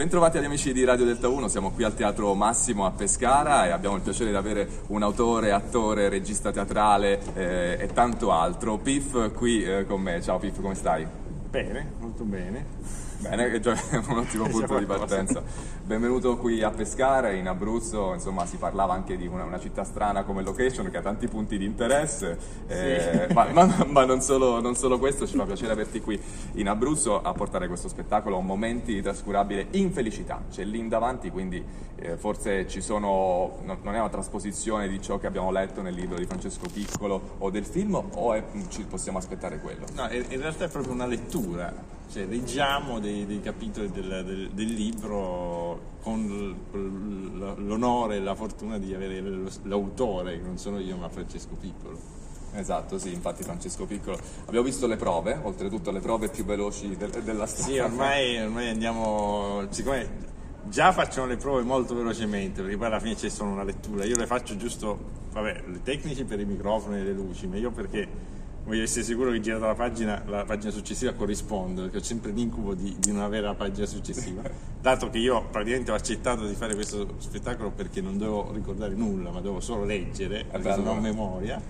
Bentrovati agli amici di Radio Delta 1, siamo qui al Teatro Massimo a Pescara e abbiamo il piacere di avere un autore, attore, regista teatrale eh, e tanto altro. Piff qui eh, con me. Ciao Piff, come stai? Bene, molto bene. Bene, che già è un ottimo punto di partenza. Benvenuto qui a Pescara, in Abruzzo, insomma si parlava anche di una, una città strana come location che ha tanti punti di interesse, eh, Sì. ma, ma- ma non, solo, non solo questo, ci fa piacere averti qui in Abruzzo a portare questo spettacolo Momenti di trascurabile infelicità. C'è lì in davanti, quindi eh, forse ci sono, no- non è una trasposizione di ciò che abbiamo letto nel libro di Francesco Piccolo o del film o è- ci possiamo aspettare quello? No, in in realtà è proprio una lettura, cioè leggiamo dei, dei capitoli del, del- del libro con l'onore e la fortuna di avere l'autore, che non sono io ma Francesco Piccolo. Esatto, sì, infatti Francesco Piccolo. Abbiamo visto le prove, oltretutto le prove più veloci del- della storia. Sì, ormai, ormai andiamo, siccome già facciamo le prove molto velocemente, perché poi alla fine c'è solo una lettura, io le faccio giusto, vabbè, le tecnici per i microfoni e le luci, ma io perché voglio essere sicuro che girata la pagina, la pagina successiva corrisponde, perché ho sempre l'incubo di, di non avere la pagina successiva, dato che io praticamente ho accettato di fare questo spettacolo perché non devo ricordare nulla, ma devo solo leggere, perché bello. sono a memoria.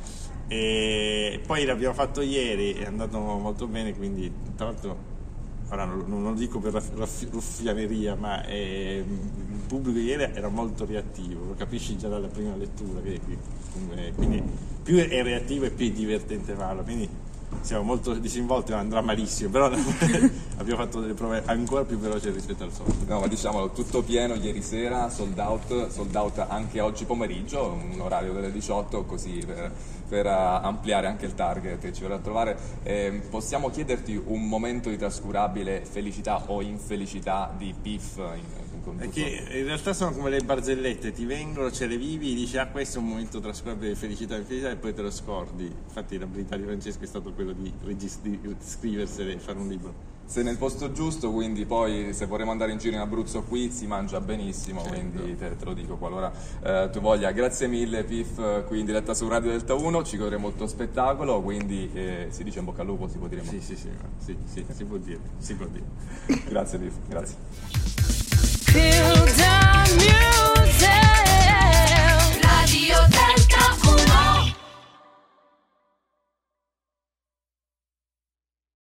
E poi l'abbiamo fatto ieri, è andato molto bene, quindi tra l'altro ora non, lo dico per ruffianeria, ma eh, il pubblico ieri era molto reattivo, lo capisci già dalla prima lettura, quindi più è reattivo e più è divertente farlo, quindi siamo molto disinvolti, andrà malissimo, però abbiamo fatto delle prove ancora più veloci rispetto al solito. No, ma diciamolo, tutto pieno ieri sera, sold out, sold out anche oggi pomeriggio, un orario delle 18, così per, per, eh, ampliare anche il target che ci verrà a trovare. Eh, possiamo chiederti un momento di trascurabile felicità o infelicità di Piff in, Perché in realtà sono come le barzellette, ti vengono, ce le vivi, dici ah questo è un momento trascurabile di felicità e felicità e poi te lo scordi. Infatti l'abilità di Francesco è stato quello di, regis- di scriversene e fare un libro. Sei nel posto giusto, quindi poi se vorremmo andare in giro in Abruzzo qui si mangia benissimo, Certo. quindi te, te lo dico qualora eh, tu voglia. Grazie mille Piff, eh, qui in diretta su Radio Delta 1, ci godremo il tuo spettacolo, quindi eh, si dice in bocca al lupo, si può dire Sì, sì, sì, sì, sì, si può dire, si può dire. Grazie Piff, grazie.